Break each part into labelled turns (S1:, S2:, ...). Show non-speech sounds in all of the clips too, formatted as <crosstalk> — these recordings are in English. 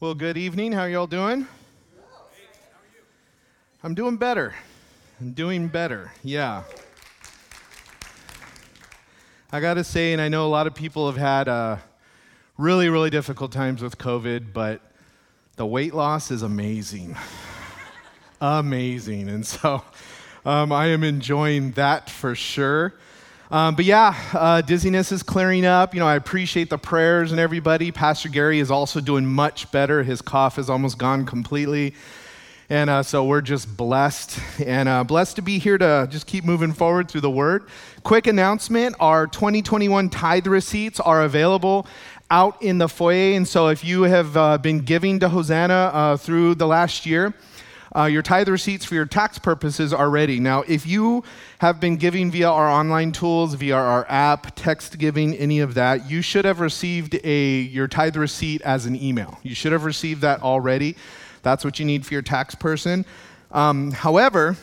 S1: Well, good evening. How y'all doing? I'm doing better. I'm doing better. Yeah. I got to say, and I know a lot of people have had uh, really, really difficult times with COVID, but the weight loss is amazing. <laughs> amazing. And so um, I am enjoying that for sure. Um, but yeah, uh, dizziness is clearing up. You know, I appreciate the prayers and everybody. Pastor Gary is also doing much better. His cough is almost gone completely. And uh, so we're just blessed and uh, blessed to be here to just keep moving forward through the word. Quick announcement our 2021 tithe receipts are available out in the foyer. And so if you have uh, been giving to Hosanna uh, through the last year, uh, your tithe receipts for your tax purposes are ready. Now, if you have been giving via our online tools, via our app, text giving, any of that, you should have received a your tithe receipt as an email. You should have received that already. That's what you need for your tax person. Um, however,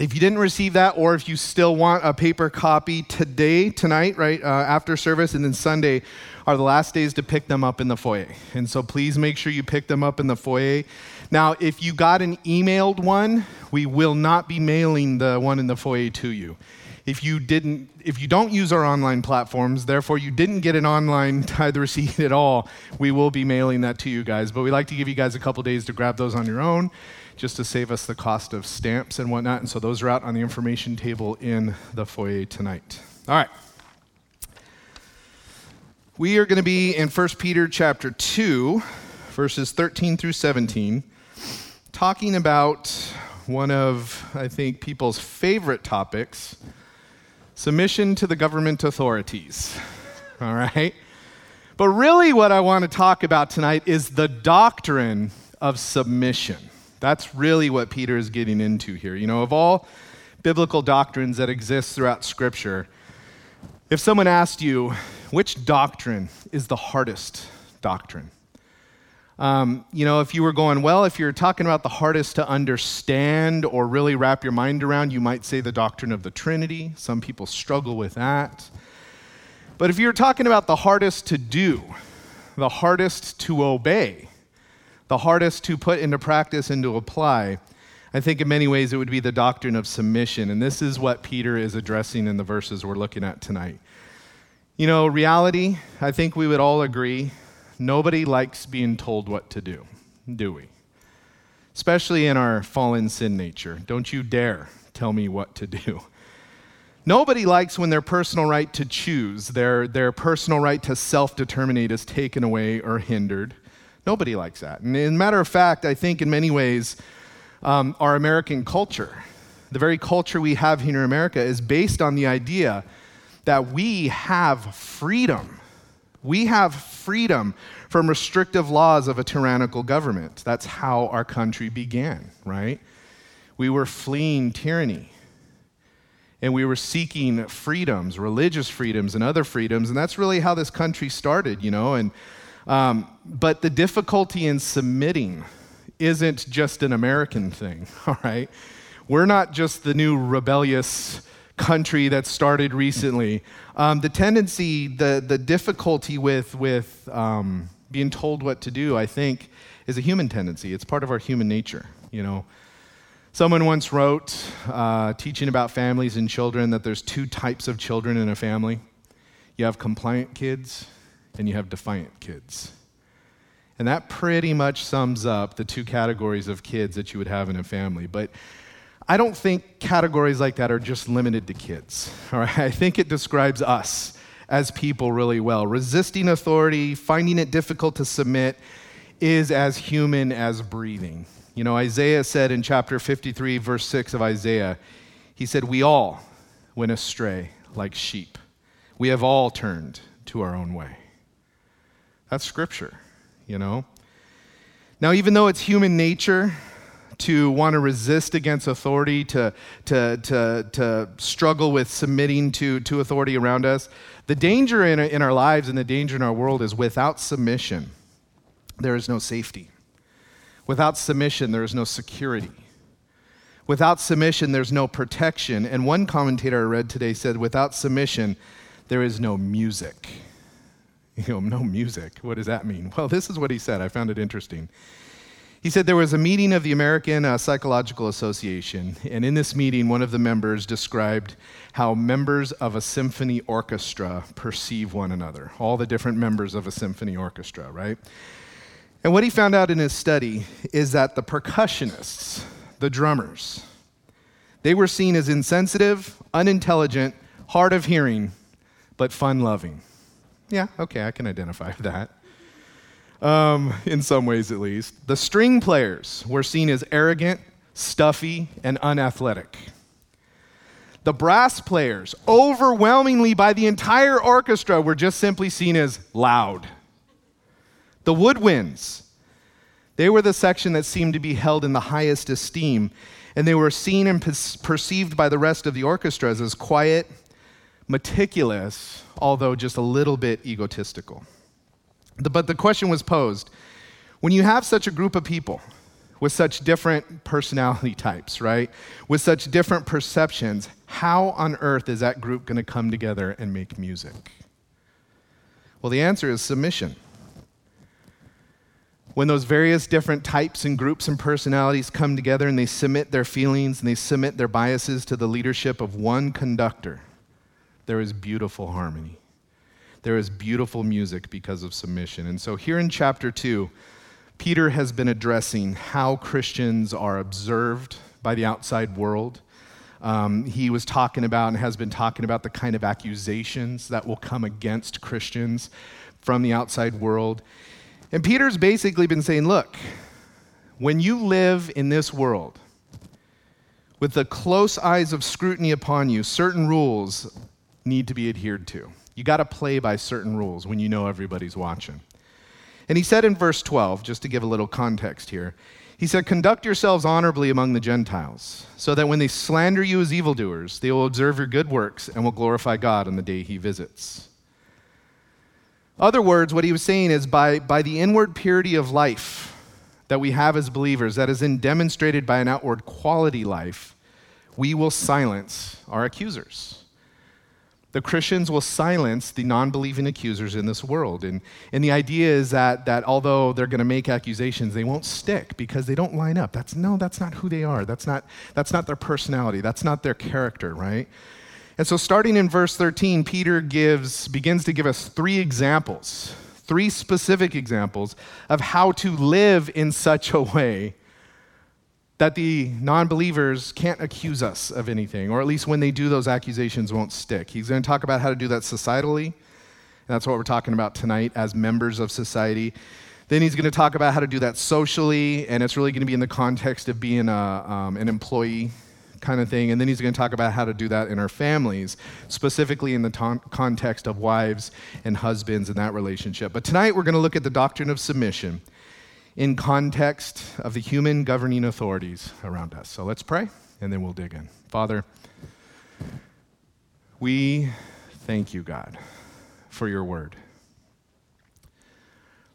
S1: if you didn't receive that, or if you still want a paper copy today, tonight, right uh, after service, and then Sunday are the last days to pick them up in the foyer. And so please make sure you pick them up in the foyer. Now, if you got an emailed one, we will not be mailing the one in the foyer to you. If you didn't, if you don't use our online platforms, therefore you didn't get an online <laughs> tithe receipt at all, we will be mailing that to you guys. But we like to give you guys a couple days to grab those on your own, just to save us the cost of stamps and whatnot. And so those are out on the information table in the foyer tonight. All right. We are going to be in 1 Peter chapter 2, verses 13 through 17 talking about one of, I think, people's favorite topics submission to the government authorities. <laughs> All right? But really, what I want to talk about tonight is the doctrine of submission. That's really what Peter is getting into here. You know, of all biblical doctrines that exist throughout Scripture, if someone asked you, which doctrine is the hardest doctrine? Um, you know, if you were going, well, if you're talking about the hardest to understand or really wrap your mind around, you might say the doctrine of the Trinity. Some people struggle with that. But if you're talking about the hardest to do, the hardest to obey, the hardest to put into practice and to apply, I think in many ways it would be the doctrine of submission. And this is what Peter is addressing in the verses we're looking at tonight. You know, reality, I think we would all agree Nobody likes being told what to do, do we? Especially in our fallen sin nature. Don't you dare tell me what to do. Nobody likes when their personal right to choose, their, their personal right to self determinate is taken away or hindered. Nobody likes that. And as a matter of fact, I think in many ways, um, our American culture, the very culture we have here in America, is based on the idea that we have freedom we have freedom from restrictive laws of a tyrannical government. That's how our country began, right? We were fleeing tyranny. And we were seeking freedoms, religious freedoms, and other freedoms. And that's really how this country started, you know. And, um, but the difficulty in submitting isn't just an American thing, <laughs> all right? We're not just the new rebellious country that started recently. Um, the tendency, the, the difficulty with, with um, being told what to do, I think, is a human tendency. It's part of our human nature, you know. Someone once wrote, uh, teaching about families and children, that there's two types of children in a family you have compliant kids and you have defiant kids. And that pretty much sums up the two categories of kids that you would have in a family. But I don't think categories like that are just limited to kids. <laughs> All right? I think it describes us as people really well. Resisting authority, finding it difficult to submit, is as human as breathing. You know, Isaiah said in chapter 53, verse 6 of Isaiah, he said, We all went astray like sheep. We have all turned to our own way. That's scripture, you know? Now, even though it's human nature to want to resist against authority, to, to, to, to struggle with submitting to, to authority around us. The danger in, in our lives and the danger in our world is without submission, there is no safety. Without submission, there is no security. Without submission, there's no protection. And one commentator I read today said, without submission, there is no music. <laughs> You know, no music. What does that mean? Well, this is what he said. I found it interesting. He said there was a meeting of the American uh, Psychological Association, and in this meeting, one of the members described how members of a symphony orchestra perceive one another, all the different members of a symphony orchestra, right? And what he found out in his study is that the percussionists, the drummers, they were seen as insensitive, unintelligent, hard of hearing, but fun loving. Yeah, okay, I can identify with <laughs> that um, <laughs> in some ways at least. The string players were seen as arrogant, stuffy, and unathletic. The brass players, overwhelmingly by the entire orchestra, were just simply seen as loud. The woodwinds, they were the section that seemed to be held in the highest esteem, and they were seen and perceived by the rest of the orchestras as quiet, meticulous, although just a little bit egotistical. But the question was posed when you have such a group of people with such different personality types, right? With such different perceptions, how on earth is that group going to come together and make music? Well, the answer is submission. When those various different types and groups and personalities come together and they submit their feelings and they submit their biases to the leadership of one conductor, there is beautiful harmony there is beautiful music because of submission. And so here in chapter 2, Peter has been addressing how Christians are observed by the outside world. Um, he was talking about and has been talking about the kind of accusations that will come against Christians from the outside world. And Peter's basically been saying, look, when you live in this world with the close eyes of scrutiny upon you, certain rules need to be adhered to. You got to play by certain rules when you know everybody's watching. And he said in verse 12, just to give a little context here, he said, Conduct yourselves honorably among the Gentiles, so that when they slander you as evildoers, they will observe your good works and will glorify God on the day he visits. Other words, what he was saying is by, by the inward purity of life that we have as believers, that is in demonstrated by an outward quality life, we will silence our accusers the Christians will silence the non believing accusers in this world. And, and the idea is that, that although they're going to make accusations, they won't stick because they don't line up. That's, no, that's not who they are. That's not, that's not their personality. That's not their character, right? And so, starting in verse 13, Peter gives, begins to give us three examples, three specific examples of how to live in such a way that the non believers can't accuse us of anything, or at least when they do, those accusations won't stick. He's going to talk about how to do that societally, and that's what we're talking about tonight as members of society. Then he's going to talk about how to do that socially, and it's really going to be in the context of being a, um, an employee kind of thing. And then he's going to talk about how to do that in our families, specifically in the ton- context of wives and husbands and that relationship. But tonight we're going to look at the doctrine of submission in context of the human governing authorities around us. So let's pray, and then we'll dig in. Father, we thank you, God, for your word.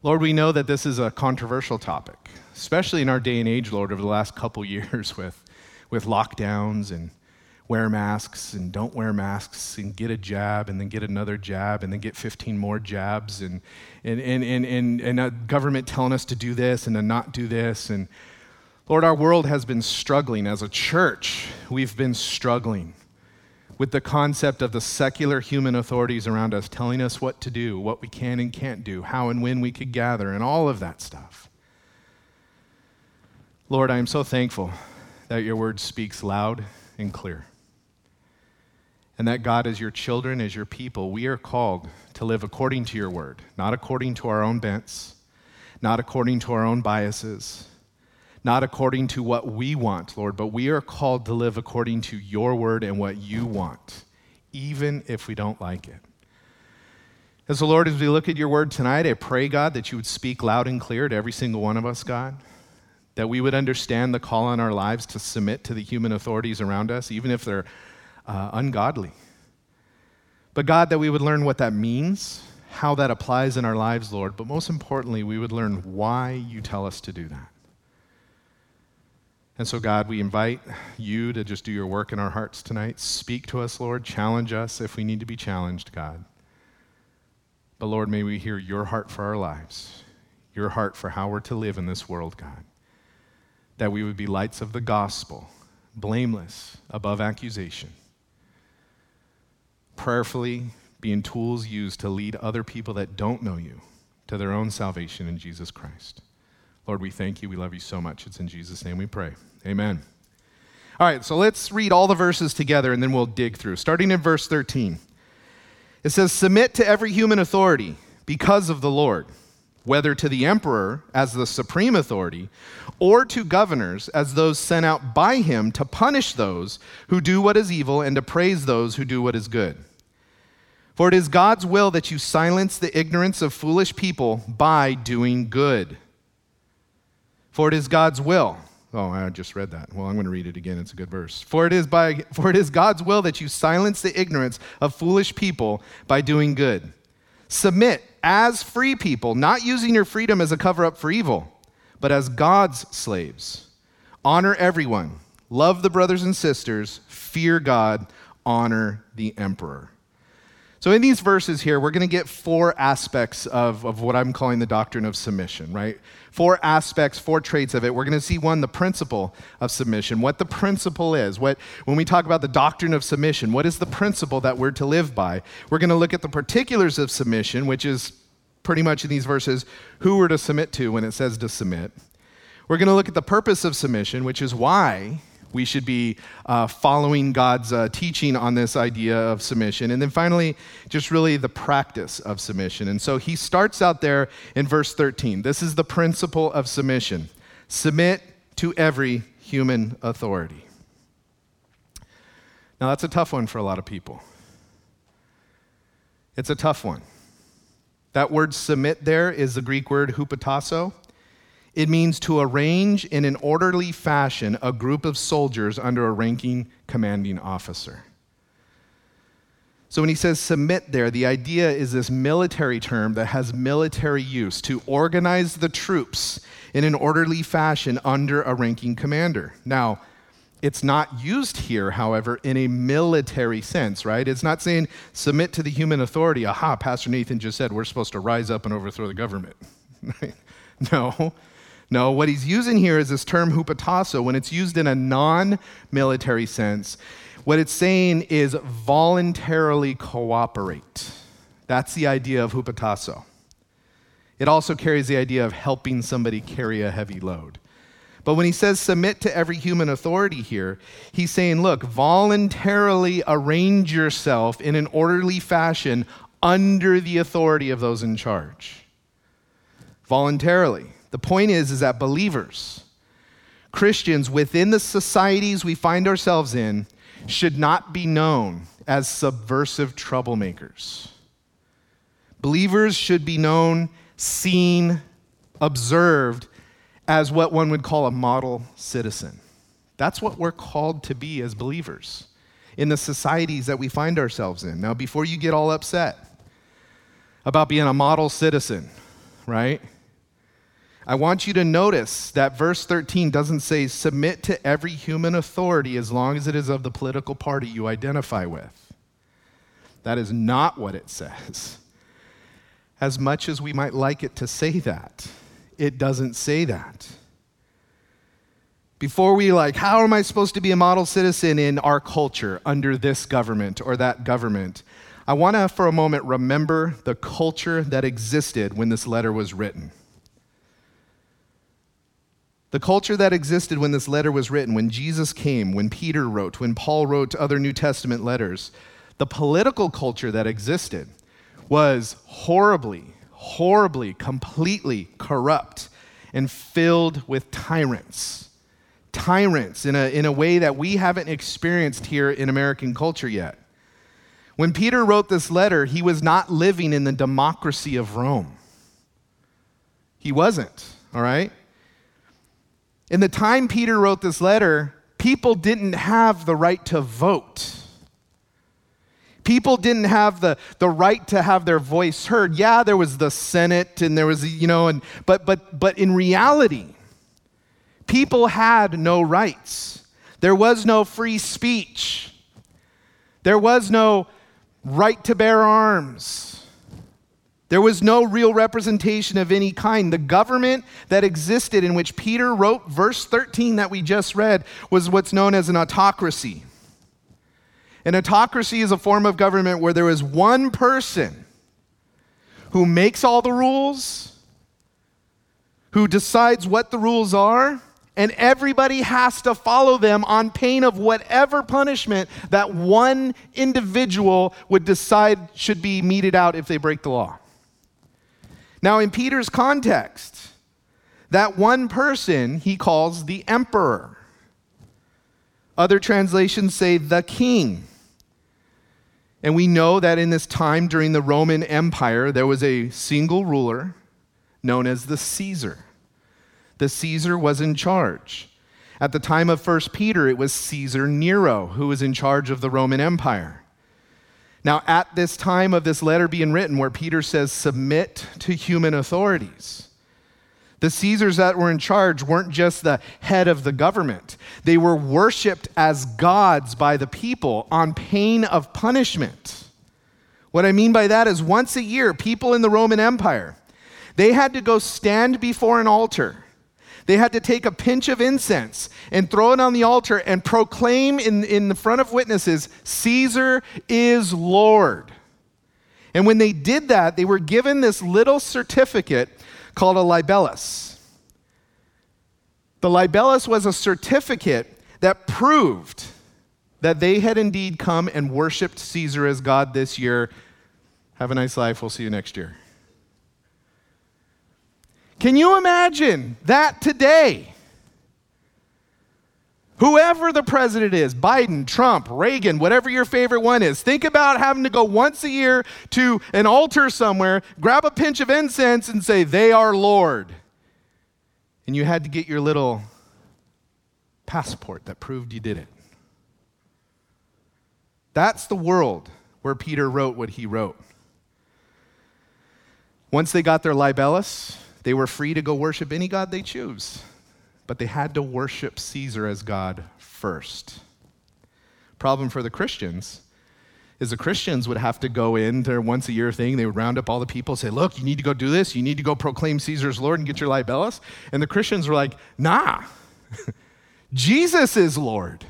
S1: Lord, we know that this is a controversial topic, especially in our day and age, Lord, over the last couple <laughs> years with, with lockdowns and wear masks and don't wear masks and get a jab and then get another jab and then get 15 more jabs and, and, and, and, and, and a government telling us to do this and to not do this. And Lord, our world has been struggling as a church. We've been struggling with the concept of the secular human authorities around us telling us what to do, what we can and can't do, how and when we could gather, and all of that stuff. Lord, I am so thankful that your word speaks loud and clear and that God, as your children, as your people, we are called to live according to your word, not according to our own bents, not according to our own biases, not according to what we want, Lord, but we are called to live according to your word and what you want, even if we don't like it. As the Lord, as we look at your word tonight, I pray, God, that you would speak loud and clear to every single one of us, God. That we would understand the call on our lives to submit to the human authorities around us, even if they're uh, ungodly. But God, that we would learn what that means, how that applies in our lives, Lord, but most importantly, we would learn why you tell us to do that. And so, God, we invite you to just do your work in our hearts tonight. Speak to us, Lord. Challenge us if we need to be challenged, God. But Lord, may we hear your heart for our lives, your heart for how we're to live in this world, God. That we would be lights of the gospel, blameless, above accusation, prayerfully being tools used to lead other people that don't know you to their own salvation in Jesus Christ. Lord, we thank you. We love you so much. It's in Jesus' name we pray. Amen. All right, so let's read all the verses together and then we'll dig through. Starting in verse 13, it says, Submit to every human authority because of the Lord, whether to the emperor as the supreme authority or to governors as those sent out by him to punish those who do what is evil and to praise those who do what is good. For it is God's will that you silence the ignorance of foolish people by doing good. For it is God's will. Oh, I just read that. Well, I'm going to read it again. It's a good verse. For it is by for it is God's will that you silence the ignorance of foolish people by doing good. Submit as free people, not using your freedom as a cover up for evil, but as God's slaves. Honor everyone. Love the brothers and sisters. Fear God. Honor the emperor. So, in these verses here, we're going to get four aspects of, of what I'm calling the doctrine of submission, right? Four aspects, four traits of it. We're going to see one, the principle of submission, what the principle is. What, when we talk about the doctrine of submission, what is the principle that we're to live by? We're going to look at the particulars of submission, which is pretty much in these verses who we're to submit to when it says to submit. We're going to look at the purpose of submission, which is why we should be uh, following God's uh, teaching on this idea of submission. And then finally, just really the practice of submission. And so he starts out there in verse 13. This is the principle of submission submit to every human authority. Now, that's a tough one for a lot of people. It's a tough one. That word submit there is the Greek word hupotasso. It means to arrange in an orderly fashion a group of soldiers under a ranking commanding officer. So when he says submit there, the idea is this military term that has military use to organize the troops in an orderly fashion under a ranking commander. Now, it's not used here, however, in a military sense, right? It's not saying submit to the human authority. Aha, Pastor Nathan just said we're supposed to rise up and overthrow the government. <laughs> no. No, what he's using here is this term hupotasso. When it's used in a non military sense, what it's saying is voluntarily cooperate. That's the idea of hupotasso. It also carries the idea of helping somebody carry a heavy load. But when he says submit to every human authority here, he's saying, look, voluntarily arrange yourself in an orderly fashion under the authority of those in charge. Voluntarily. The point is, is that believers, Christians within the societies we find ourselves in, should not be known as subversive troublemakers. Believers should be known, seen, observed as what one would call a model citizen. That's what we're called to be as believers in the societies that we find ourselves in. Now, before you get all upset about being a model citizen, right? I want you to notice that verse 13 doesn't say submit to every human authority as long as it is of the political party you identify with. That is not what it says. As much as we might like it to say that, it doesn't say that. Before we like, how am I supposed to be a model citizen in our culture under this government or that government? I want to, for a moment, remember the culture that existed when this letter was written. The culture that existed when this letter was written, when Jesus came, when Peter wrote, when Paul wrote other New Testament letters, the political culture that existed was horribly, horribly, completely corrupt and filled with tyrants. Tyrants in a, in a way that we haven't experienced here in American culture yet. When Peter wrote this letter, he was not living in the democracy of Rome. He wasn't, all right? In the time Peter wrote this letter, people didn't have the right to vote. People didn't have the, the right to have their voice heard. Yeah, there was the Senate and there was, you know, and, but, but, but in reality, people had no rights. There was no free speech. There was no right to bear arms. There was no real representation of any kind. The government that existed in which Peter wrote verse 13 that we just read was what's known as an autocracy. An autocracy is a form of government where there is one person who makes all the rules, who decides what the rules are, and everybody has to follow them on pain of whatever punishment that one individual would decide should be meted out if they break the law. Now, in Peter's context, that one person he calls the emperor. Other translations say the king. And we know that in this time during the Roman Empire, there was a single ruler known as the Caesar. The Caesar was in charge. At the time of 1 Peter, it was Caesar Nero who was in charge of the Roman Empire. Now, at this time of this letter being written, where Peter says, submit to human authorities, the Caesars that were in charge weren't just the head of the government, they were worshiped as gods by the people on pain of punishment. What I mean by that is once a year, people in the Roman Empire, they had to go stand before an altar they had to take a pinch of incense and throw it on the altar and proclaim in, in the front of witnesses, Caesar is Lord. And when they did that, they were given this little certificate called a libellus. The libellus was a certificate that proved that they had indeed come and worshiped Caesar as God this year. Have a nice life. We'll see you next year. Can you imagine that today? Whoever the president is, Biden, Trump, Reagan, whatever your favorite one is, think about having to go once a year to an altar somewhere, grab a pinch of incense, and say, They are Lord. And you had to get your little passport that proved you did it. That's the world where Peter wrote what he wrote. Once they got their libellus, they were free to go worship any God they choose, but they had to worship Caesar as God first. Problem for the Christians is the Christians would have to go in their once a year thing. They would round up all the people, say, Look, you need to go do this. You need to go proclaim Caesar's Lord and get your libellus. And the Christians were like, Nah, <laughs> Jesus is Lord.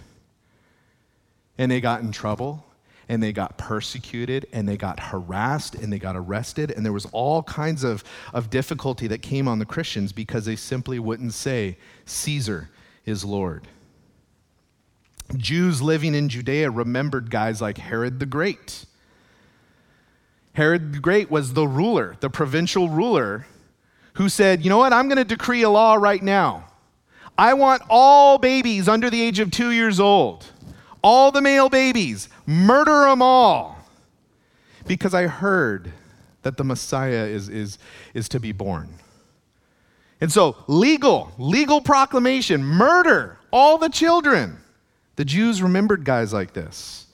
S1: And they got in trouble and they got persecuted and they got harassed and they got arrested. And there was all kinds of, of difficulty that came on the christians because they simply wouldn't say caesar is lord. Jews living in judea remembered guys like herod the great. Herod the great was the ruler the provincial ruler who said you know what? I'm going to decree a law right now. I want all babies under the age of two years old. All the male babies, murder them all. Because I heard that the Messiah is, is, is to be born. And so, legal, legal proclamation, murder all the children. The Jews remembered guys like this.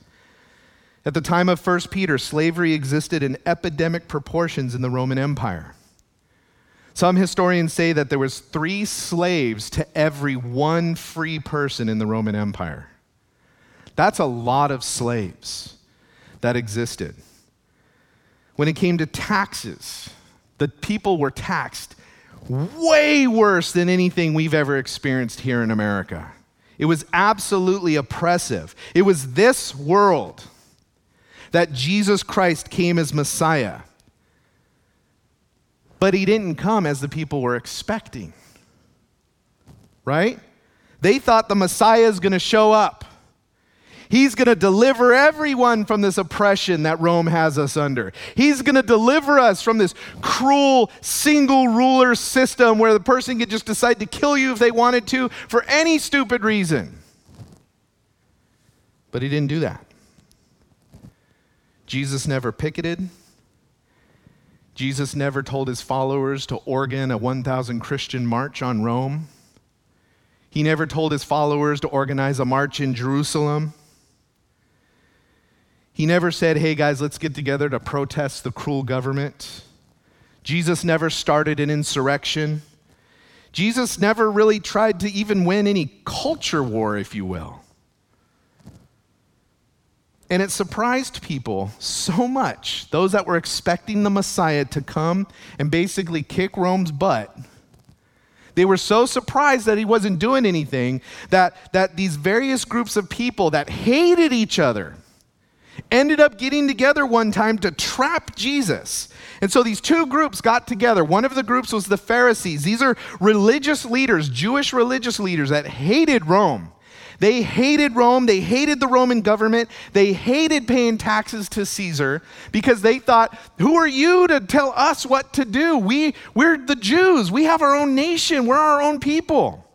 S1: At the time of 1 Peter, slavery existed in epidemic proportions in the Roman Empire. Some historians say that there was 3 slaves to every one free person in the Roman Empire. That's a lot of slaves that existed. When it came to taxes, the people were taxed way worse than anything we've ever experienced here in America. It was absolutely oppressive. It was this world that Jesus Christ came as Messiah. But he didn't come as the people were expecting. Right? They thought the Messiah is going to show up He's going to deliver everyone from this oppression that Rome has us under. He's going to deliver us from this cruel single ruler system where the person could just decide to kill you if they wanted to for any stupid reason. But he didn't do that. Jesus never picketed. Jesus never told his followers to organ a 1,000 Christian march on Rome. He never told his followers to organize a march in Jerusalem. He never said, hey guys, let's get together to protest the cruel government. Jesus never started an insurrection. Jesus never really tried to even win any culture war, if you will. And it surprised people so much, those that were expecting the Messiah to come and basically kick Rome's butt. They were so surprised that he wasn't doing anything that, that these various groups of people that hated each other ended up getting together one time to trap Jesus. And so these two groups got together. One of the groups was the Pharisees. These are religious leaders, Jewish religious leaders that hated Rome. They hated Rome. They hated the Roman government. They hated paying taxes to Caesar because they thought, who are you to tell us what to do? We, we're the Jews. We have our own nation. We're our own people.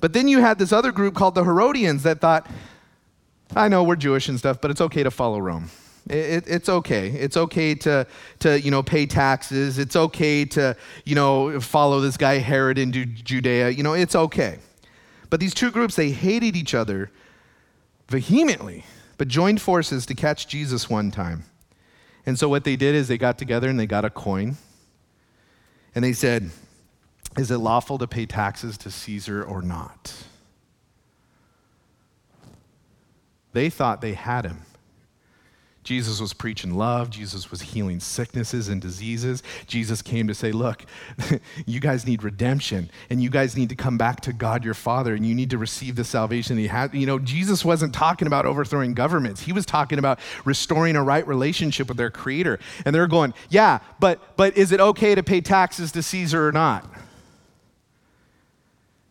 S1: But then you had this other group called the Herodians that thought, I know we're Jewish and stuff, but it's okay to follow Rome. It, it, it's okay. It's okay to, to, you know, pay taxes. It's okay to, you know, follow this guy Herod into Judea. You know, it's okay. But these two groups, they hated each other vehemently, but joined forces to catch Jesus one time. And so what they did is they got together and they got a coin. And they said, Is it lawful to pay taxes to Caesar or not? They thought they had him. Jesus was preaching love. Jesus was healing sicknesses and diseases. Jesus came to say, Look, <laughs> you guys need redemption, and you guys need to come back to God your Father, and you need to receive the salvation he had. You know, Jesus wasn't talking about overthrowing governments, he was talking about restoring a right relationship with their Creator. And they're going, Yeah, but, but is it okay to pay taxes to Caesar or not?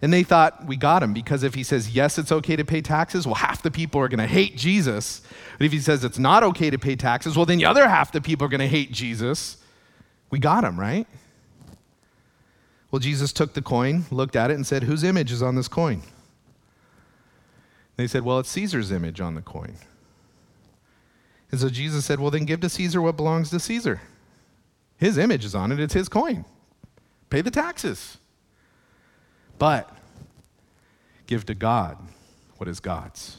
S1: And they thought, we got him because if he says, yes, it's okay to pay taxes, well, half the people are going to hate Jesus. But if he says it's not okay to pay taxes, well, then the other half the people are going to hate Jesus. We got him, right? Well, Jesus took the coin, looked at it, and said, whose image is on this coin? They said, well, it's Caesar's image on the coin. And so Jesus said, well, then give to Caesar what belongs to Caesar. His image is on it, it's his coin. Pay the taxes. But give to God what is God's.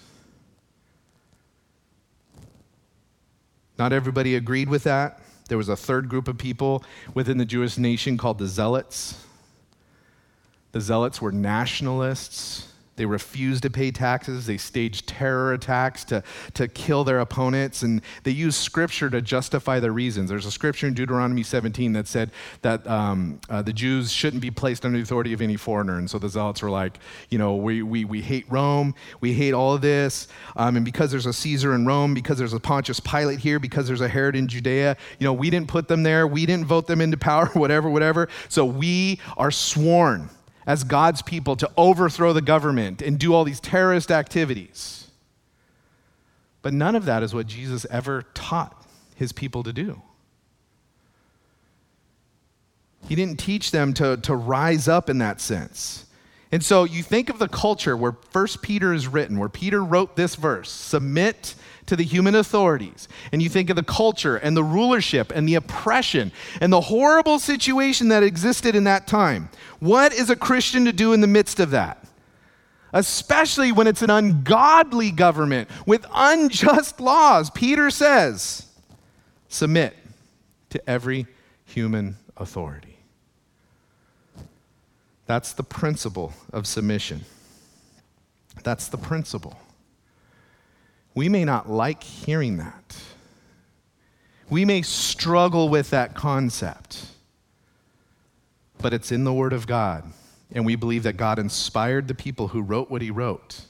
S1: Not everybody agreed with that. There was a third group of people within the Jewish nation called the Zealots. The Zealots were nationalists. They refused to pay taxes. They staged terror attacks to, to kill their opponents, and they used scripture to justify their reasons. There's a scripture in Deuteronomy 17 that said that um, uh, the Jews shouldn't be placed under the authority of any foreigner. And so the Zealots were like, you know, we, we, we hate Rome, we hate all of this. Um, and because there's a Caesar in Rome, because there's a Pontius Pilate here, because there's a Herod in Judea, you know, we didn't put them there, we didn't vote them into power, <laughs> whatever, whatever. So we are sworn as God's people to overthrow the government and do all these terrorist activities. But none of that is what Jesus ever taught his people to do. He didn't teach them to, to rise up in that sense. And so you think of the culture where First Peter is written, where Peter wrote this verse submit to the human authorities, and you think of the culture and the rulership and the oppression and the horrible situation that existed in that time, what is a Christian to do in the midst of that? Especially when it's an ungodly government with unjust laws. Peter says, submit to every human authority. That's the principle of submission. That's the principle. We may not like hearing that. We may struggle with that concept, but it's in the Word of God. And we believe that God inspired the people who wrote what He wrote.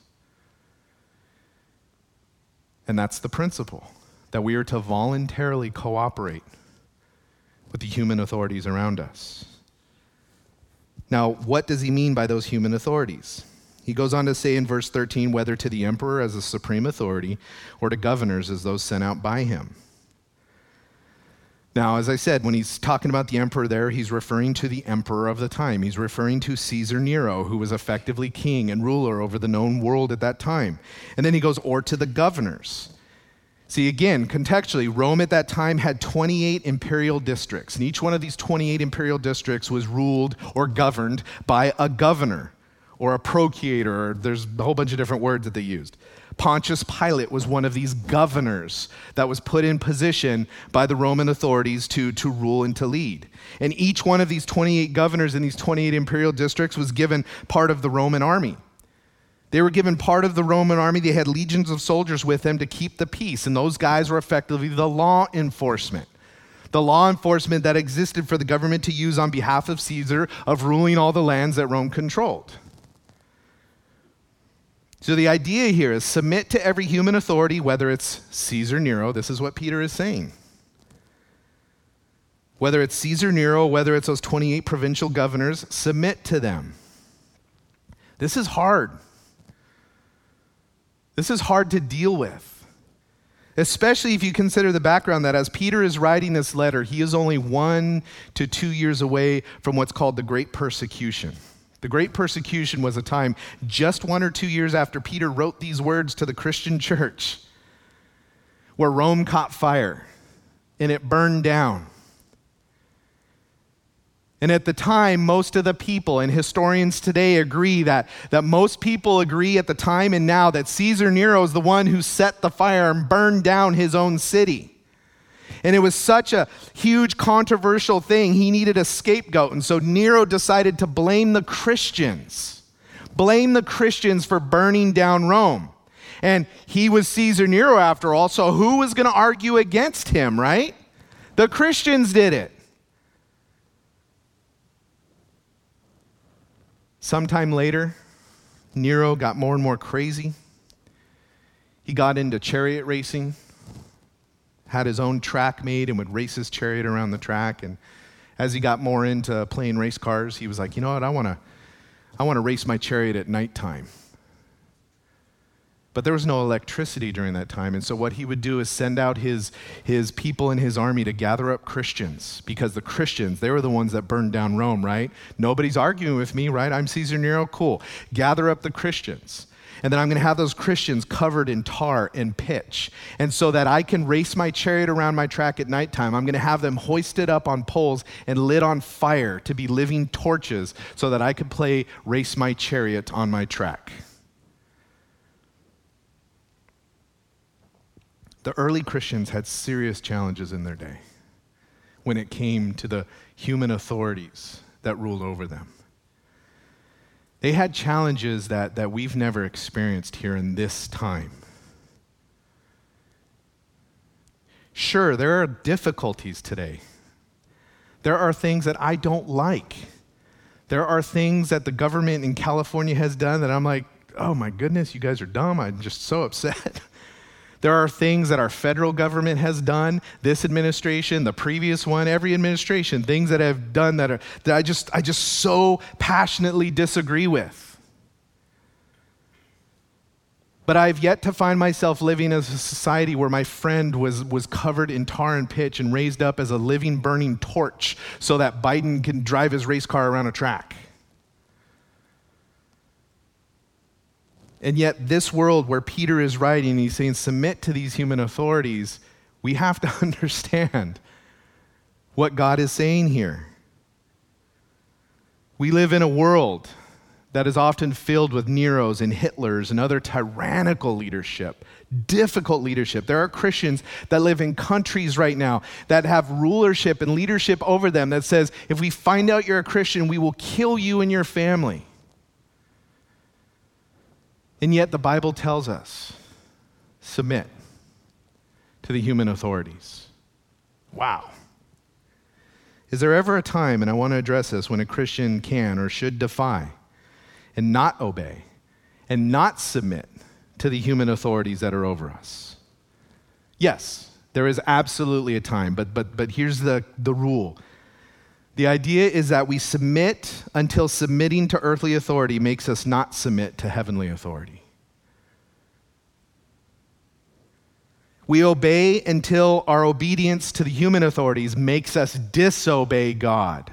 S1: And that's the principle that we are to voluntarily cooperate with the human authorities around us. Now, what does he mean by those human authorities? He goes on to say in verse 13 whether to the emperor as a supreme authority or to governors as those sent out by him. Now, as I said, when he's talking about the emperor there, he's referring to the emperor of the time. He's referring to Caesar Nero, who was effectively king and ruler over the known world at that time. And then he goes, or to the governors. See, again, contextually, Rome at that time had 28 imperial districts, and each one of these 28 imperial districts was ruled or governed by a governor or a procurator, or there's a whole bunch of different words that they used. Pontius Pilate was one of these governors that was put in position by the Roman authorities to, to rule and to lead. And each one of these 28 governors in these 28 imperial districts was given part of the Roman army. They were given part of the Roman army. They had legions of soldiers with them to keep the peace. And those guys were effectively the law enforcement. The law enforcement that existed for the government to use on behalf of Caesar of ruling all the lands that Rome controlled. So the idea here is submit to every human authority, whether it's Caesar Nero, this is what Peter is saying. Whether it's Caesar Nero, whether it's those 28 provincial governors, submit to them. This is hard. This is hard to deal with, especially if you consider the background that as Peter is writing this letter, he is only one to two years away from what's called the Great Persecution. The Great Persecution was a time just one or two years after Peter wrote these words to the Christian church where Rome caught fire and it burned down. And at the time, most of the people, and historians today agree that, that most people agree at the time and now that Caesar Nero is the one who set the fire and burned down his own city. And it was such a huge controversial thing, he needed a scapegoat. And so Nero decided to blame the Christians, blame the Christians for burning down Rome. And he was Caesar Nero after all, so who was going to argue against him, right? The Christians did it. Sometime later, Nero got more and more crazy. He got into chariot racing had his own track made and would race his chariot around the track. And as he got more into playing race cars, he was like, you know what, I want to I want to race my chariot at nighttime. But there was no electricity during that time. And so what he would do is send out his, his people and his army to gather up Christians because the Christians, they were the ones that burned down Rome, right? Nobody's arguing with me, right? I'm Caesar Nero. Cool. Gather up the Christians. And then I'm going to have those Christians covered in tar and pitch. And so that I can race my chariot around my track at nighttime, I'm going to have them hoisted up on poles and lit on fire to be living torches so that I could play race my chariot on my track. The early Christians had serious challenges in their day when it came to the human authorities that ruled over them. They had challenges that, that we've never experienced here in this time. Sure, there are difficulties today. There are things that I don't like. There are things that the government in California has done that I'm like, oh my goodness, you guys are dumb. I'm just so upset. <laughs> There are things that our federal government has done, this administration, the previous one, every administration, things that I've done that, are, that I, just, I just so passionately disagree with. But I've yet to find myself living in a society where my friend was, was covered in tar and pitch and raised up as a living, burning torch so that Biden can drive his race car around a track. And yet, this world where Peter is writing, he's saying, submit to these human authorities, we have to <laughs> understand what God is saying here. We live in a world that is often filled with Neros and Hitlers and other tyrannical leadership, difficult leadership. There are Christians that live in countries right now that have rulership and leadership over them that says, if we find out you're a Christian, we will kill you and your family. And yet the Bible tells us submit to the human authorities. Wow. Is there ever a time, and I want to address this, when a Christian can or should defy and not obey and not submit to the human authorities that are over us? Yes, there is absolutely a time, but, but, but here's the, the rule the idea is that we submit until submitting to earthly authority makes us not submit to heavenly authority. We obey until our obedience to the human authorities makes us disobey God.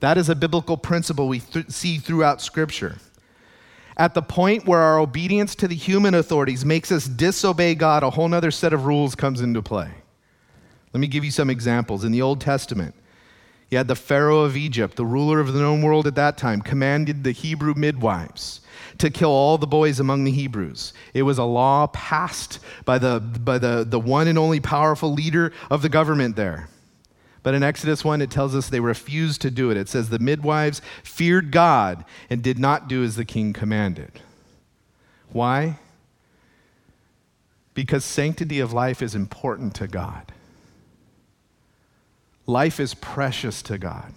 S1: That is a biblical principle we th- see throughout Scripture. At the point where our obedience to the human authorities makes us disobey God, a whole other set of rules comes into play. Let me give you some examples. In the Old Testament, you had the Pharaoh of Egypt, the ruler of the known world at that time, commanded the Hebrew midwives to kill all the boys among the Hebrews. It was a law passed by the, by the, the one and only powerful leader of the government there. But in Exodus 1, it tells us they refused to do it. It says the midwives feared God and did not do as the king commanded. Why? Because sanctity of life is important to God. Life is precious to God.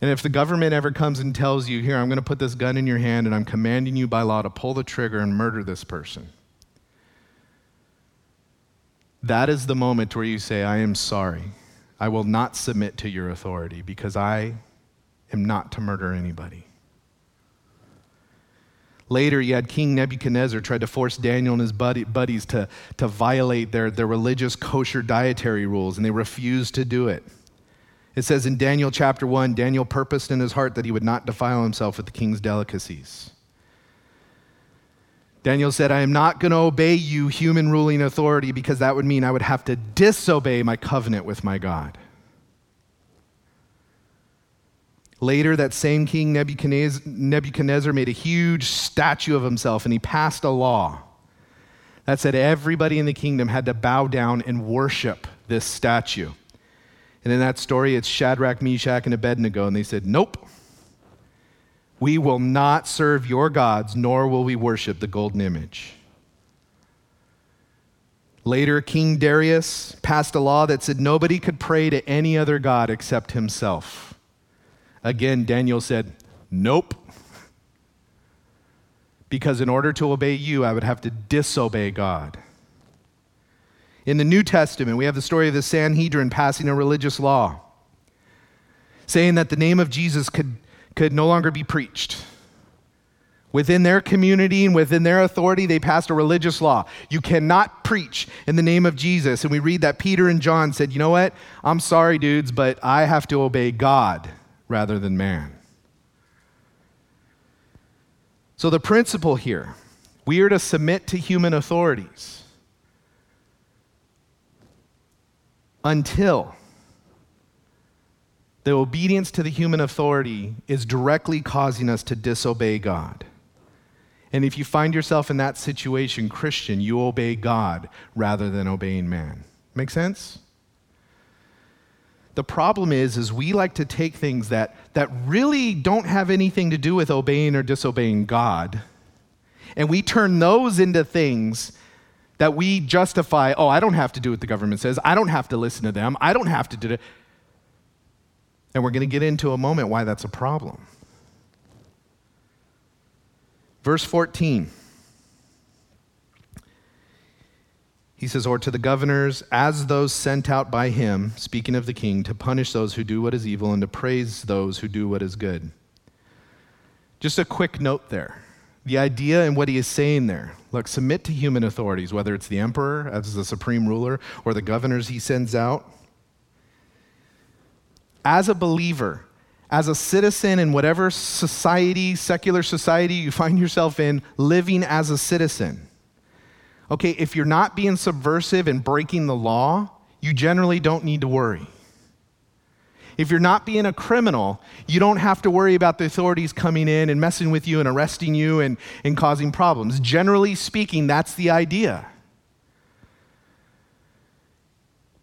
S1: And if the government ever comes and tells you, here, I'm going to put this gun in your hand and I'm commanding you by law to pull the trigger and murder this person, that is the moment where you say, I am sorry. I will not submit to your authority because I am not to murder anybody. Later, you had King Nebuchadnezzar tried to force Daniel and his buddy, buddies to, to violate their, their religious kosher dietary rules, and they refused to do it. It says in Daniel chapter 1 Daniel purposed in his heart that he would not defile himself with the king's delicacies. Daniel said, I am not going to obey you, human ruling authority, because that would mean I would have to disobey my covenant with my God. Later, that same king Nebuchadnezzar made a huge statue of himself and he passed a law that said everybody in the kingdom had to bow down and worship this statue. And in that story, it's Shadrach, Meshach, and Abednego, and they said, Nope. We will not serve your gods, nor will we worship the golden image. Later, King Darius passed a law that said nobody could pray to any other God except himself. Again, Daniel said, Nope. Because in order to obey you, I would have to disobey God. In the New Testament, we have the story of the Sanhedrin passing a religious law, saying that the name of Jesus could could no longer be preached. Within their community and within their authority, they passed a religious law. You cannot preach in the name of Jesus. And we read that Peter and John said, You know what? I'm sorry, dudes, but I have to obey God rather than man. So, the principle here we are to submit to human authorities until the obedience to the human authority is directly causing us to disobey God. And if you find yourself in that situation, Christian, you obey God rather than obeying man. Make sense? The problem is is we like to take things that that really don't have anything to do with obeying or disobeying God and we turn those into things that we justify, oh, I don't have to do what the government says. I don't have to listen to them. I don't have to do it. And we're going to get into a moment why that's a problem. Verse 14. He says, Or to the governors, as those sent out by him, speaking of the king, to punish those who do what is evil and to praise those who do what is good. Just a quick note there. The idea and what he is saying there look, submit to human authorities, whether it's the emperor as the supreme ruler or the governors he sends out as a believer, as a citizen in whatever society, secular society you find yourself in, living as a citizen. Okay, if you're not being subversive and breaking the law, you generally don't need to worry. If you're not being a criminal, you don't have to worry about the authorities coming in and messing with you and arresting you and, and causing problems. Generally speaking, that's the idea.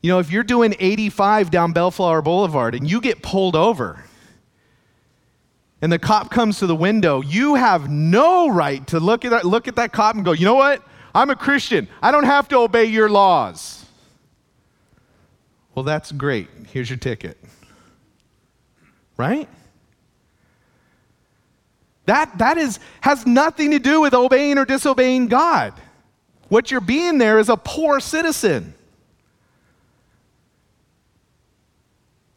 S1: You know, if you're doing 85 down Bellflower Boulevard and you get pulled over, and the cop comes to the window, you have no right to look at that, look at that cop and go, you know what? I'm a Christian. I don't have to obey your laws. Well, that's great. Here's your ticket. Right? That, that is, has nothing to do with obeying or disobeying God. What you're being there is a poor citizen.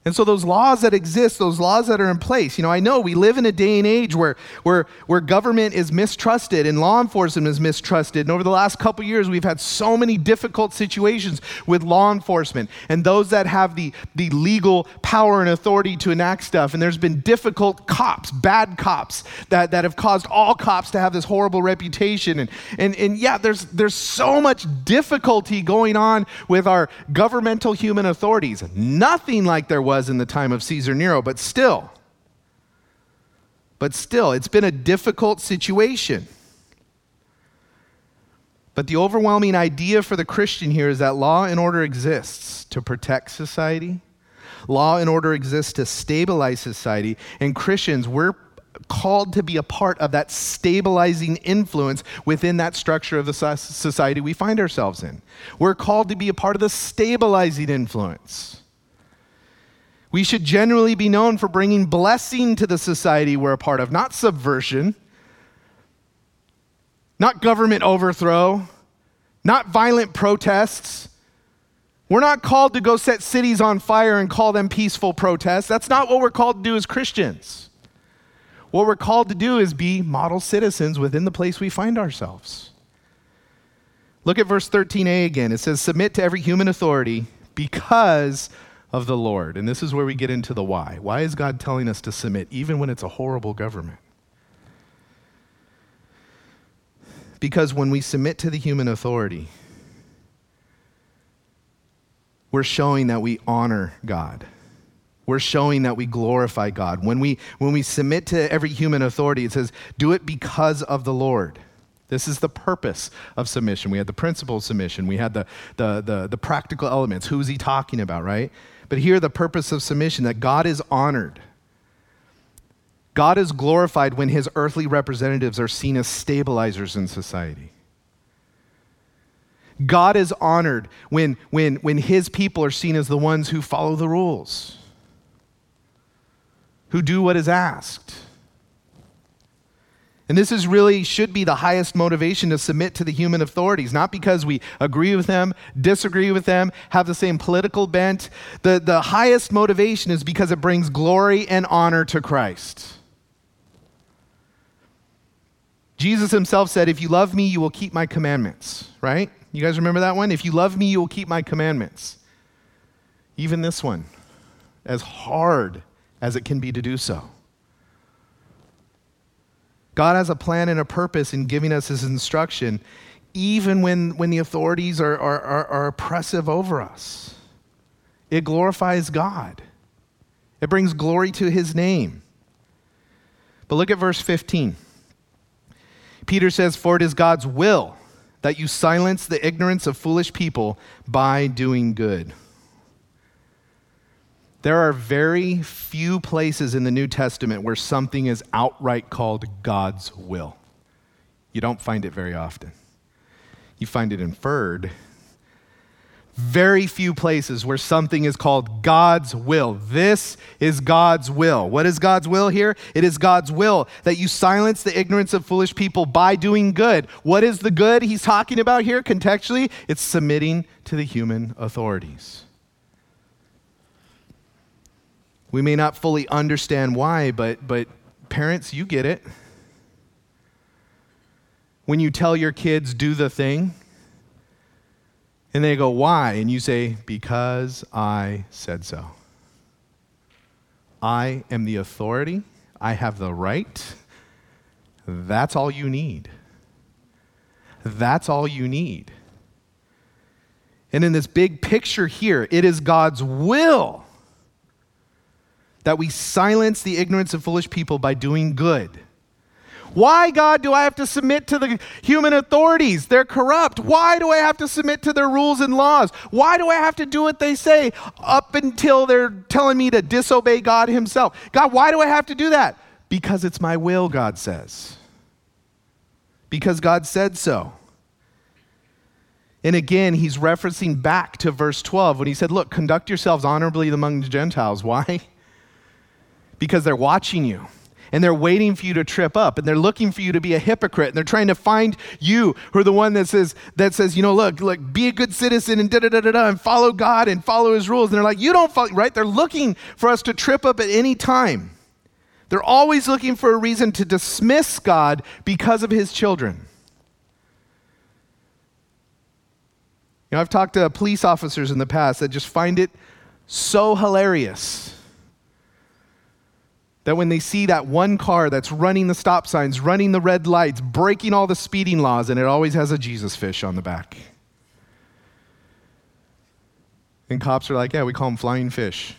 S1: And so, those laws that exist, those laws that are in place, you know, I know we live in a day and age where, where, where government is mistrusted and law enforcement is mistrusted. And over the last couple years, we've had so many difficult situations with law enforcement and those that have the, the legal power and authority to enact stuff. And there's been difficult cops, bad cops, that, that have caused all cops to have this horrible reputation. And, and, and yeah, there's, there's so much difficulty going on with our governmental human authorities. Nothing like there was was in the time of Caesar Nero, but still, but still, it's been a difficult situation. But the overwhelming idea for the Christian here is that law and order exists to protect society. Law and order exists to stabilize society. And Christians, we're called to be a part of that stabilizing influence within that structure of the society we find ourselves in. We're called to be a part of the stabilizing influence. We should generally be known for bringing blessing to the society we're a part of, not subversion, not government overthrow, not violent protests. We're not called to go set cities on fire and call them peaceful protests. That's not what we're called to do as Christians. What we're called to do is be model citizens within the place we find ourselves. Look at verse 13a again. It says, Submit to every human authority because of the Lord. And this is where we get into the why. Why is God telling us to submit, even when it's a horrible government? Because when we submit to the human authority, we're showing that we honor God. We're showing that we glorify God. When we, when we submit to every human authority, it says, do it because of the Lord. This is the purpose of submission. We had the principle of submission, we had the, the, the, the practical elements. Who's he talking about, right? But here, the purpose of submission that God is honored. God is glorified when his earthly representatives are seen as stabilizers in society. God is honored when, when, when his people are seen as the ones who follow the rules who do what is asked. And this is really should be the highest motivation to submit to the human authorities, not because we agree with them, disagree with them, have the same political bent. The, the highest motivation is because it brings glory and honor to Christ. Jesus himself said, If you love me, you will keep my commandments, right? You guys remember that one? If you love me, you will keep my commandments. Even this one, as hard as it can be to do so. God has a plan and a purpose in giving us his instruction, even when, when the authorities are, are, are, are oppressive over us. It glorifies God, it brings glory to his name. But look at verse 15. Peter says, For it is God's will that you silence the ignorance of foolish people by doing good. There are very few places in the New Testament where something is outright called God's will. You don't find it very often. You find it inferred. Very few places where something is called God's will. This is God's will. What is God's will here? It is God's will that you silence the ignorance of foolish people by doing good. What is the good he's talking about here contextually? It's submitting to the human authorities. We may not fully understand why, but, but parents, you get it. When you tell your kids, do the thing, and they go, why? And you say, because I said so. I am the authority, I have the right. That's all you need. That's all you need. And in this big picture here, it is God's will that we silence the ignorance of foolish people by doing good. Why, God, do I have to submit to the human authorities? They're corrupt. Why do I have to submit to their rules and laws? Why do I have to do what they say up until they're telling me to disobey God Himself? God, why do I have to do that? Because it's my will, God says. Because God said so. And again, he's referencing back to verse 12 when he said, Look, conduct yourselves honorably among the Gentiles. <laughs> Why? Because they're watching you and they're waiting for you to trip up and they're looking for you to be a hypocrite and they're trying to find you who are the one that says that says you know look look be a good citizen and da da da da da and follow god and follow his rules. And they're like you don't follow right? They're looking for us to trip up at any time. They're always looking for a reason to dismiss god because of his children. You know i've talked to police officers in the past that just find it so hilarious that when they see that one car that's running the stop signs, running the red lights, breaking all the speeding laws, and it always has a Jesus fish on the back. And cops are like, yeah, we call them flying fish.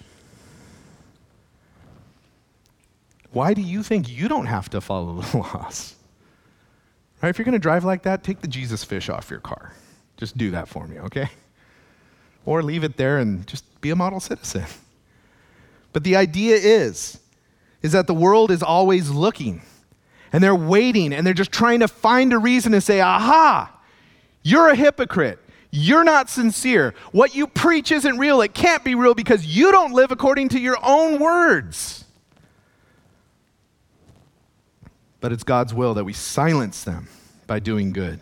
S1: Why do you think you don't have to follow the <laughs> laws? Right? If you're going to drive like that, take the Jesus fish off your car. Just do that for me, okay? Or leave it there and just be a model citizen. But the idea is is that the world is always looking and they're waiting and they're just trying to find a reason to say, aha, you're a hypocrite. You're not sincere. What you preach isn't real. It can't be real because you don't live according to your own words. But it's God's will that we silence them by doing good.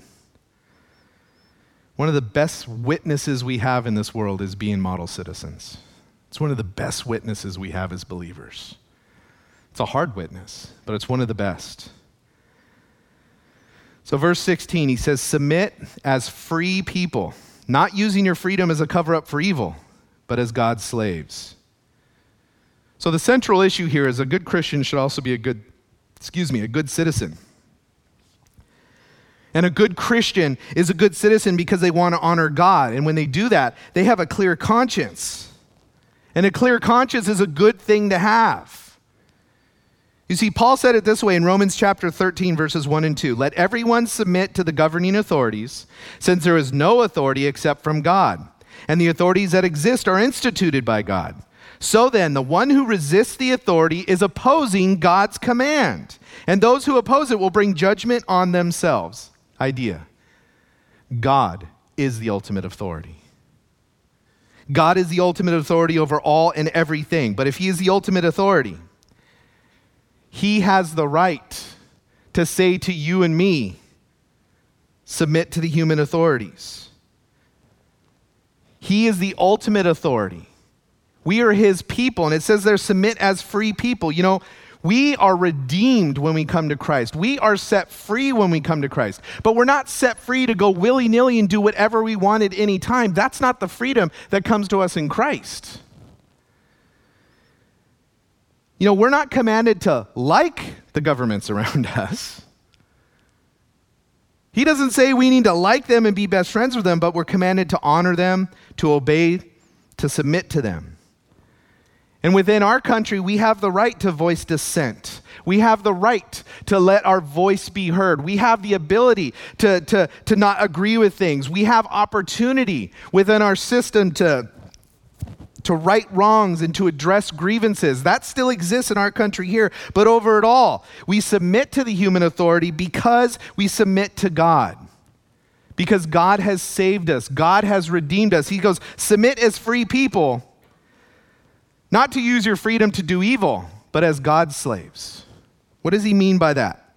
S1: One of the best witnesses we have in this world is being model citizens. It's one of the best witnesses we have as believers. It's a hard witness, but it's one of the best. So, verse 16, he says, Submit as free people, not using your freedom as a cover up for evil, but as God's slaves. So, the central issue here is a good Christian should also be a good, excuse me, a good citizen. And a good Christian is a good citizen because they want to honor God. And when they do that, they have a clear conscience. And a clear conscience is a good thing to have. You see, Paul said it this way in Romans chapter 13, verses 1 and 2 Let everyone submit to the governing authorities, since there is no authority except from God, and the authorities that exist are instituted by God. So then, the one who resists the authority is opposing God's command, and those who oppose it will bring judgment on themselves idea God is the ultimate authority. God is the ultimate authority over all and everything. But if He is the ultimate authority, He has the right to say to you and me, submit to the human authorities. He is the ultimate authority. We are His people, and it says there, submit as free people. You know, we are redeemed when we come to Christ. We are set free when we come to Christ. But we're not set free to go willy nilly and do whatever we want at any time. That's not the freedom that comes to us in Christ. You know, we're not commanded to like the governments around <laughs> us. He doesn't say we need to like them and be best friends with them, but we're commanded to honor them, to obey, to submit to them. And within our country, we have the right to voice dissent. We have the right to let our voice be heard. We have the ability to, to, to not agree with things. We have opportunity within our system to, to right wrongs and to address grievances. That still exists in our country here. But over it all, we submit to the human authority because we submit to God. Because God has saved us, God has redeemed us. He goes, Submit as free people not to use your freedom to do evil, but as God's slaves. What does he mean by that?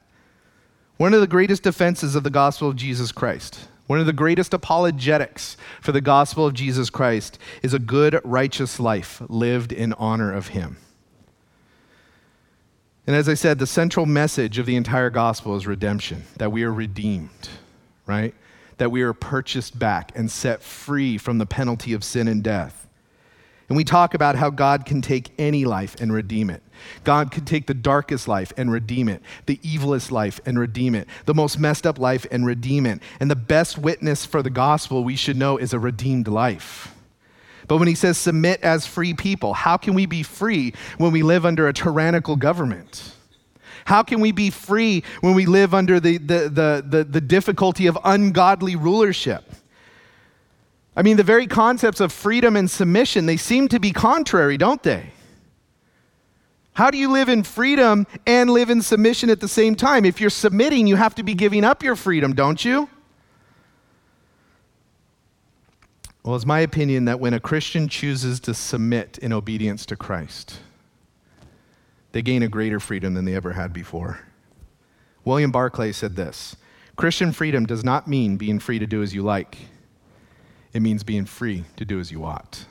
S1: One of the greatest defenses of the gospel of Jesus Christ, one of the greatest apologetics for the gospel of Jesus Christ is a good, righteous life lived in honor of him. And as I said, the central message of the entire gospel is redemption, that we are redeemed, right? That we are purchased back and set free from the penalty of sin and death. And we talk about how God can take any life and redeem it. God can take the darkest life and redeem it, the evilest life and redeem it, the most messed up life and redeem it. And the best witness for the gospel we should know is a redeemed life. But when he says submit as free people, how can we be free when we live under a tyrannical government? How can we be free when we live under the, the, the, the, the difficulty of ungodly rulership? I mean, the very concepts of freedom and submission, they seem to be contrary, don't they? How do you live in freedom and live in submission at the same time? If you're submitting, you have to be giving up your freedom, don't you? Well, it's my opinion that when a Christian chooses to submit in obedience to Christ, they gain a greater freedom than they ever had before. William Barclay said this Christian freedom does not mean being free to do as you like. It means being free to do as you ought.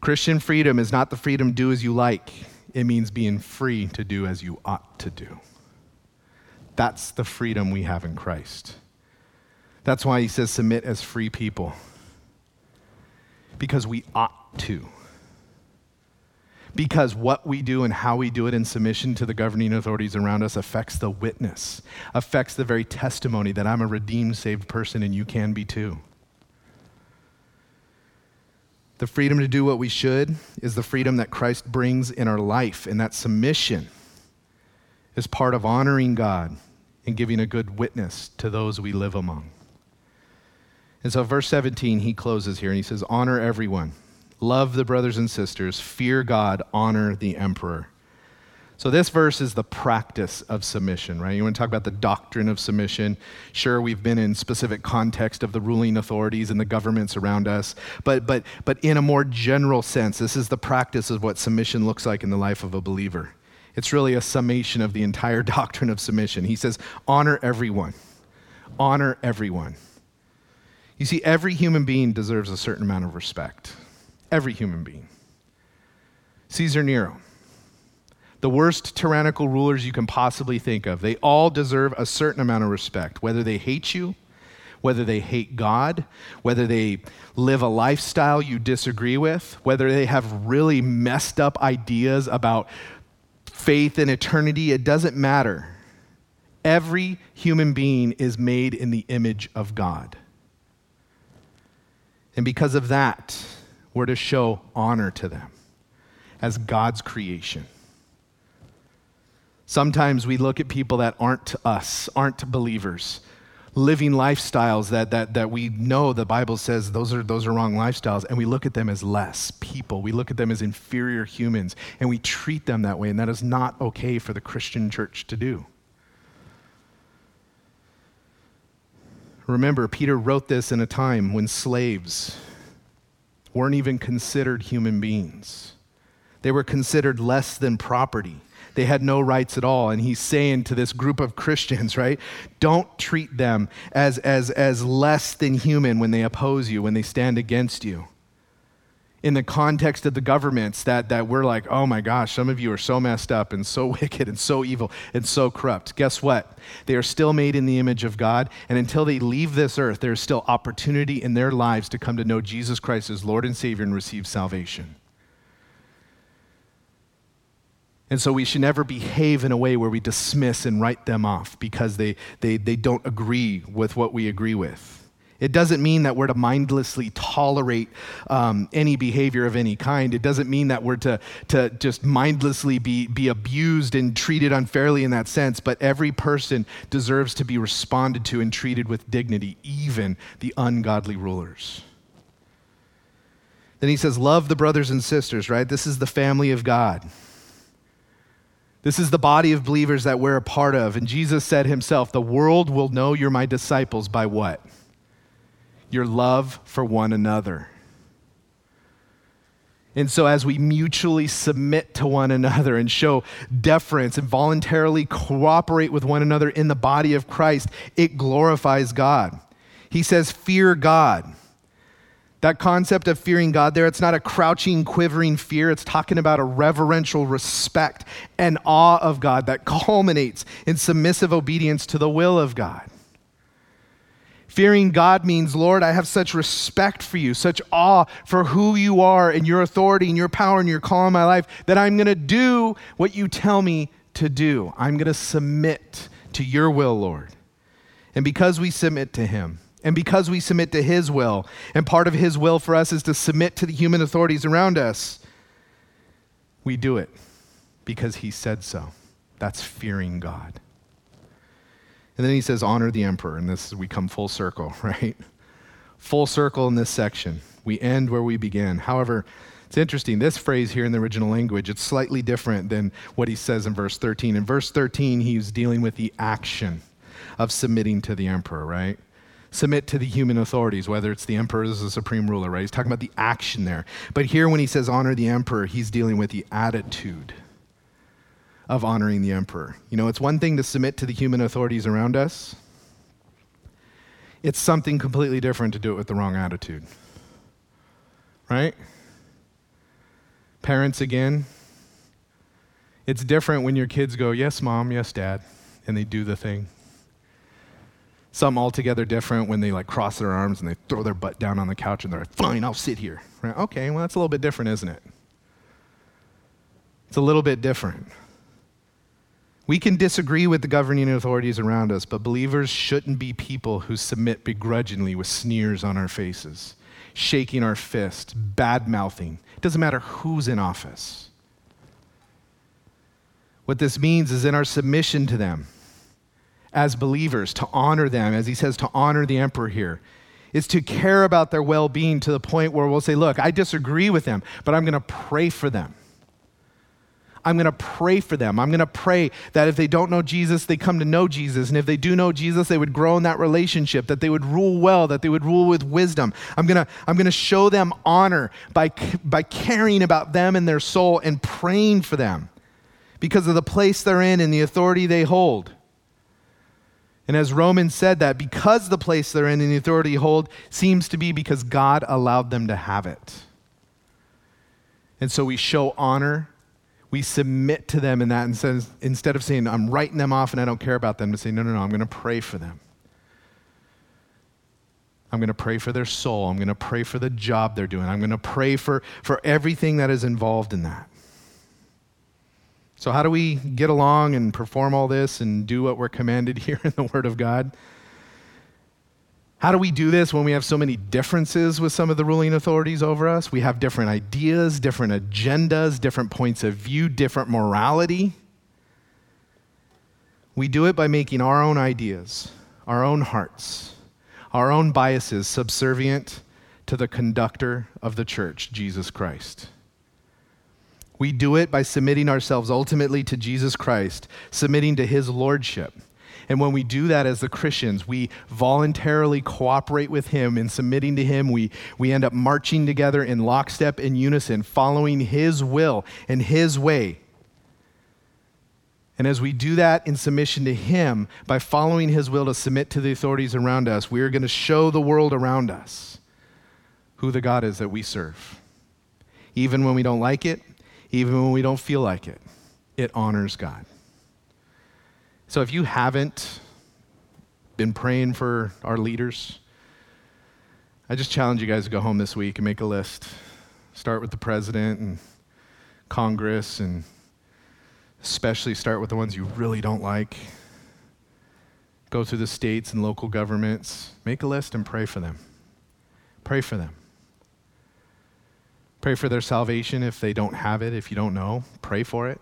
S1: Christian freedom is not the freedom do as you like. It means being free to do as you ought to do. That's the freedom we have in Christ. That's why he says submit as free people. Because we ought to because what we do and how we do it in submission to the governing authorities around us affects the witness, affects the very testimony that I'm a redeemed, saved person and you can be too. The freedom to do what we should is the freedom that Christ brings in our life, and that submission is part of honoring God and giving a good witness to those we live among. And so, verse 17, he closes here and he says, Honor everyone Love the brothers and sisters, fear God, honor the emperor. So, this verse is the practice of submission, right? You want to talk about the doctrine of submission? Sure, we've been in specific context of the ruling authorities and the governments around us, but, but, but in a more general sense, this is the practice of what submission looks like in the life of a believer. It's really a summation of the entire <laughs> doctrine of submission. He says, honor everyone, honor everyone. You see, every human being deserves a certain amount of respect. Every human being. Caesar Nero the worst tyrannical rulers you can possibly think of. They all deserve a certain amount of respect, whether they hate you, whether they hate God, whether they live a lifestyle you disagree with, whether they have really messed up ideas about faith and eternity, it doesn't matter. Every human being is made in the image of God. And because of that, we're to show honor to them as God's creation. Sometimes we look at people that aren't us, aren't believers, living lifestyles that, that, that we know the Bible says those are, those are wrong lifestyles, and we look at them as less people. We look at them as inferior humans, and we treat them that way, and that is not okay for the Christian church to do. Remember, Peter wrote this in a time when slaves weren't even considered human beings. They were considered less than property. They had no rights at all. And he's saying to this group of <laughs> Christians, right? Don't treat them as, as, as less than human when they oppose you, when they stand against you. In the context of the governments, that, that we're like, oh my gosh, some of you are so messed up and so <laughs> wicked and so evil and so corrupt. Guess what? They are still made in the image of God. And until they leave this earth, there's still opportunity in their lives to come to know Jesus Christ as Lord and Savior and receive salvation. And so we should never behave in a way where we dismiss and write them off because they, they, they don't agree with what we agree with. It doesn't mean that we're to mindlessly tolerate um, any behavior of any kind. It doesn't mean that we're to, to just mindlessly be, be abused and treated unfairly in that sense. But every person deserves to be responded to and treated with dignity, even the ungodly rulers. Then he says, Love the brothers and sisters, right? This is the family of God. This is the body of believers that we're a part of. And Jesus said himself, The world will know you're my disciples by what? Your love for one another. And so, as we mutually submit to one another and show deference and voluntarily cooperate with one another in the body of Christ, it glorifies God. He says, Fear God. That concept of fearing God there, it's not a crouching, quivering fear. It's talking about a reverential respect and awe of God that <laughs> culminates in submissive obedience to the will of God. Fearing God means, Lord, I have such respect for you, such awe for who you are and your authority and your power and your call in my life that I'm going to do what you tell me to do. I'm going to submit to your will, Lord. And because we submit to Him, and because we submit to His will, and part of His will for us is to submit to the human authorities around us, we do it because He said so. That's fearing God. And then He says, honor the emperor. And this, we come full circle, <laughs> right? Full circle in this section. We end where we began. However, it's interesting. This phrase here in the original language, it's slightly different than what he says in verse 13. In verse 13, he's dealing with the action of submitting to the emperor, right? submit to the human authorities, whether it's the emperor as the supreme ruler, right? He's talking about the action there. But here, when he says honor the emperor, he's dealing with the attitude of honoring the emperor. You know, it's one thing to submit to the human authorities around us, it's something completely different to do it with the wrong attitude, right? Parents, again, it's different when your kids go, Yes, mom, yes, dad, and they do the thing Some altogether different when they like cross their arms and they throw their butt down on the couch and they're like, fine, I'll sit here. Right? Okay, well, that's a little bit different, isn't it? It's a little bit different. We can disagree with the governing authorities around us, but believers shouldn't be people who submit begrudgingly with sneers on our faces, shaking our fist, bad mouthing. It doesn't matter who's in office. What this means is in our submission to them, as believers, to honor them, as he says, to honor the emperor here. is to care about their well being to the point where we'll say, Look, I disagree with them, but I'm going to pray for them. I'm going to pray for them. I'm going to pray that if they don't know Jesus, they come to know Jesus. And if they do know Jesus, they would grow in that relationship, that they would rule well, that they would rule with wisdom. I'm going to, I'm going to show them honor by, by caring about them and their soul and praying for them because of the place they're in and the authority they hold. And as Romans said that, because the place they're in and the authority hold seems to be because God allowed them to have it. And so we show honor we submit to them in that instead, instead of saying, I'm writing them off and I don't care about them, to say, no, no, no, I'm going to pray for them. I'm going to pray for their soul. I'm going to pray for the job they're doing. I'm going to pray for, for everything that is involved in that. So, how do we get along and perform all this and do what we're commanded <laughs> here in the Word of God? How do we do this when we have so many differences with some of the ruling authorities over us? We have different ideas, different agendas, different points of view, different morality. We do it by making our own ideas, our own hearts, our own biases subservient to the conductor of the church, Jesus Christ. We do it by submitting ourselves ultimately to Jesus Christ, submitting to his lordship and when we do that as the Christians, we voluntarily cooperate with Him in submitting to Him. We, we end up marching together in lockstep, in unison, following His will and His way. And as we do that in submission to Him, by following His will to submit to the authorities around us, we are going to show the world around us who the God is that we serve. Even when we don't like it, even when we don't feel like it, it honors God. So if you haven't been praying for our leaders, I just challenge you guys to go home this week and make a list. Start with the president and Congress, and especially start with the ones you really don't like. Go through the states and local governments. Make a list and pray for them. Pray for them. Pray for their salvation if they don't have it, if you don't know. Pray for it.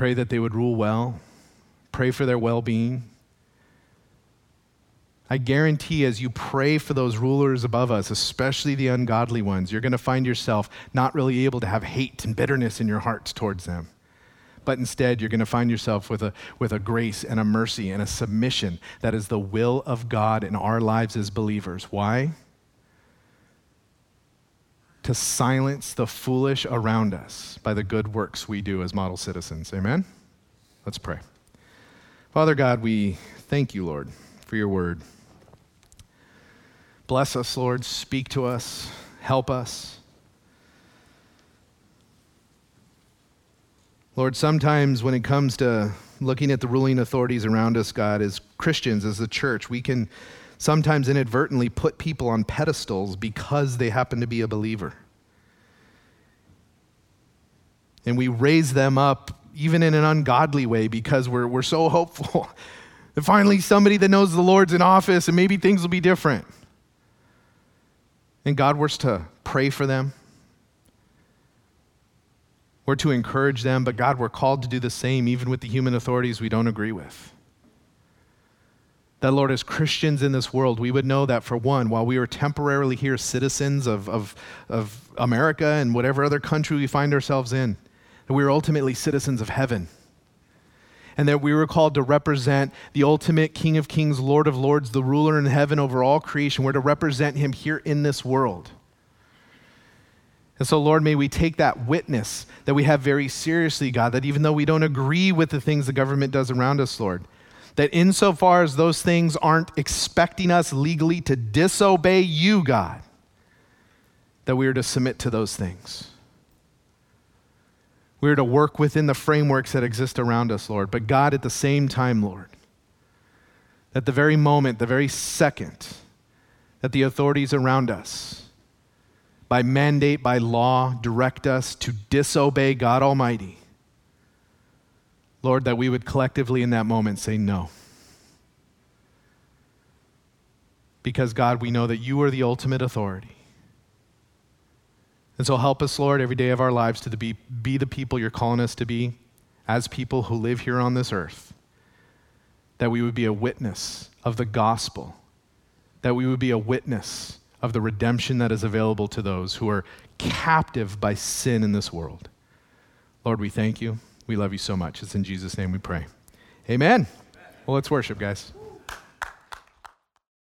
S1: Pray that they would rule well. Pray for their well being. I guarantee as you pray for those rulers above us, especially the ungodly ones, you're going to find yourself not really able to have hate and bitterness in your hearts towards them. But instead, you're going to find yourself with a, with a grace and a mercy and a submission that is the will of God in our lives as believers. Why? To silence the foolish around us by the good works we do as model citizens. Amen? Let's pray. Father God, we thank you, Lord, for your word. Bless us, Lord. Speak to us. Help us. Lord, sometimes when it comes to looking at the ruling authorities around us, God, as Christians, as the church, we can sometimes inadvertently put people on pedestals because they happen to be a believer. And we raise them up even in an ungodly way because we're, we're so hopeful <laughs> that finally somebody that knows the Lord's in office and maybe things will be different. And God, we're to pray for them. We're to encourage them, but God, we're called to do the same even with the human authorities we don't agree with that, Lord, as Christians in this world, we would know that for one, while we are temporarily here citizens of, of, of America and whatever other country we find ourselves in, that we are ultimately citizens of heaven. And that we were called to represent the ultimate King of Kings, Lord of Lords, the ruler in heaven over all creation. We're to represent him here in this world. And so, Lord, may we take that witness that we have very seriously, God, that even though we don't agree with the things the government does around us, Lord, that insofar as those things aren't expecting us legally to disobey you, God, that we are to submit to those things. We are to work within the frameworks that exist around us, Lord. But God, at the same time, Lord, at the very moment, the very second that the authorities around us, by mandate, by law, direct us to disobey God Almighty, Lord, that we would collectively in that moment say no. Because, God, we know that you are the ultimate authority. And so help us, Lord, every day of our lives to be, be the people you're calling us to be as people who live here on this earth. That we would be a witness of the gospel that we would be a witness of the redemption that is available to those who are captive by sin in this world. Lord, we thank you. We love you so much. It's in Jesus' name we pray. Amen. Well, let's worship, guys.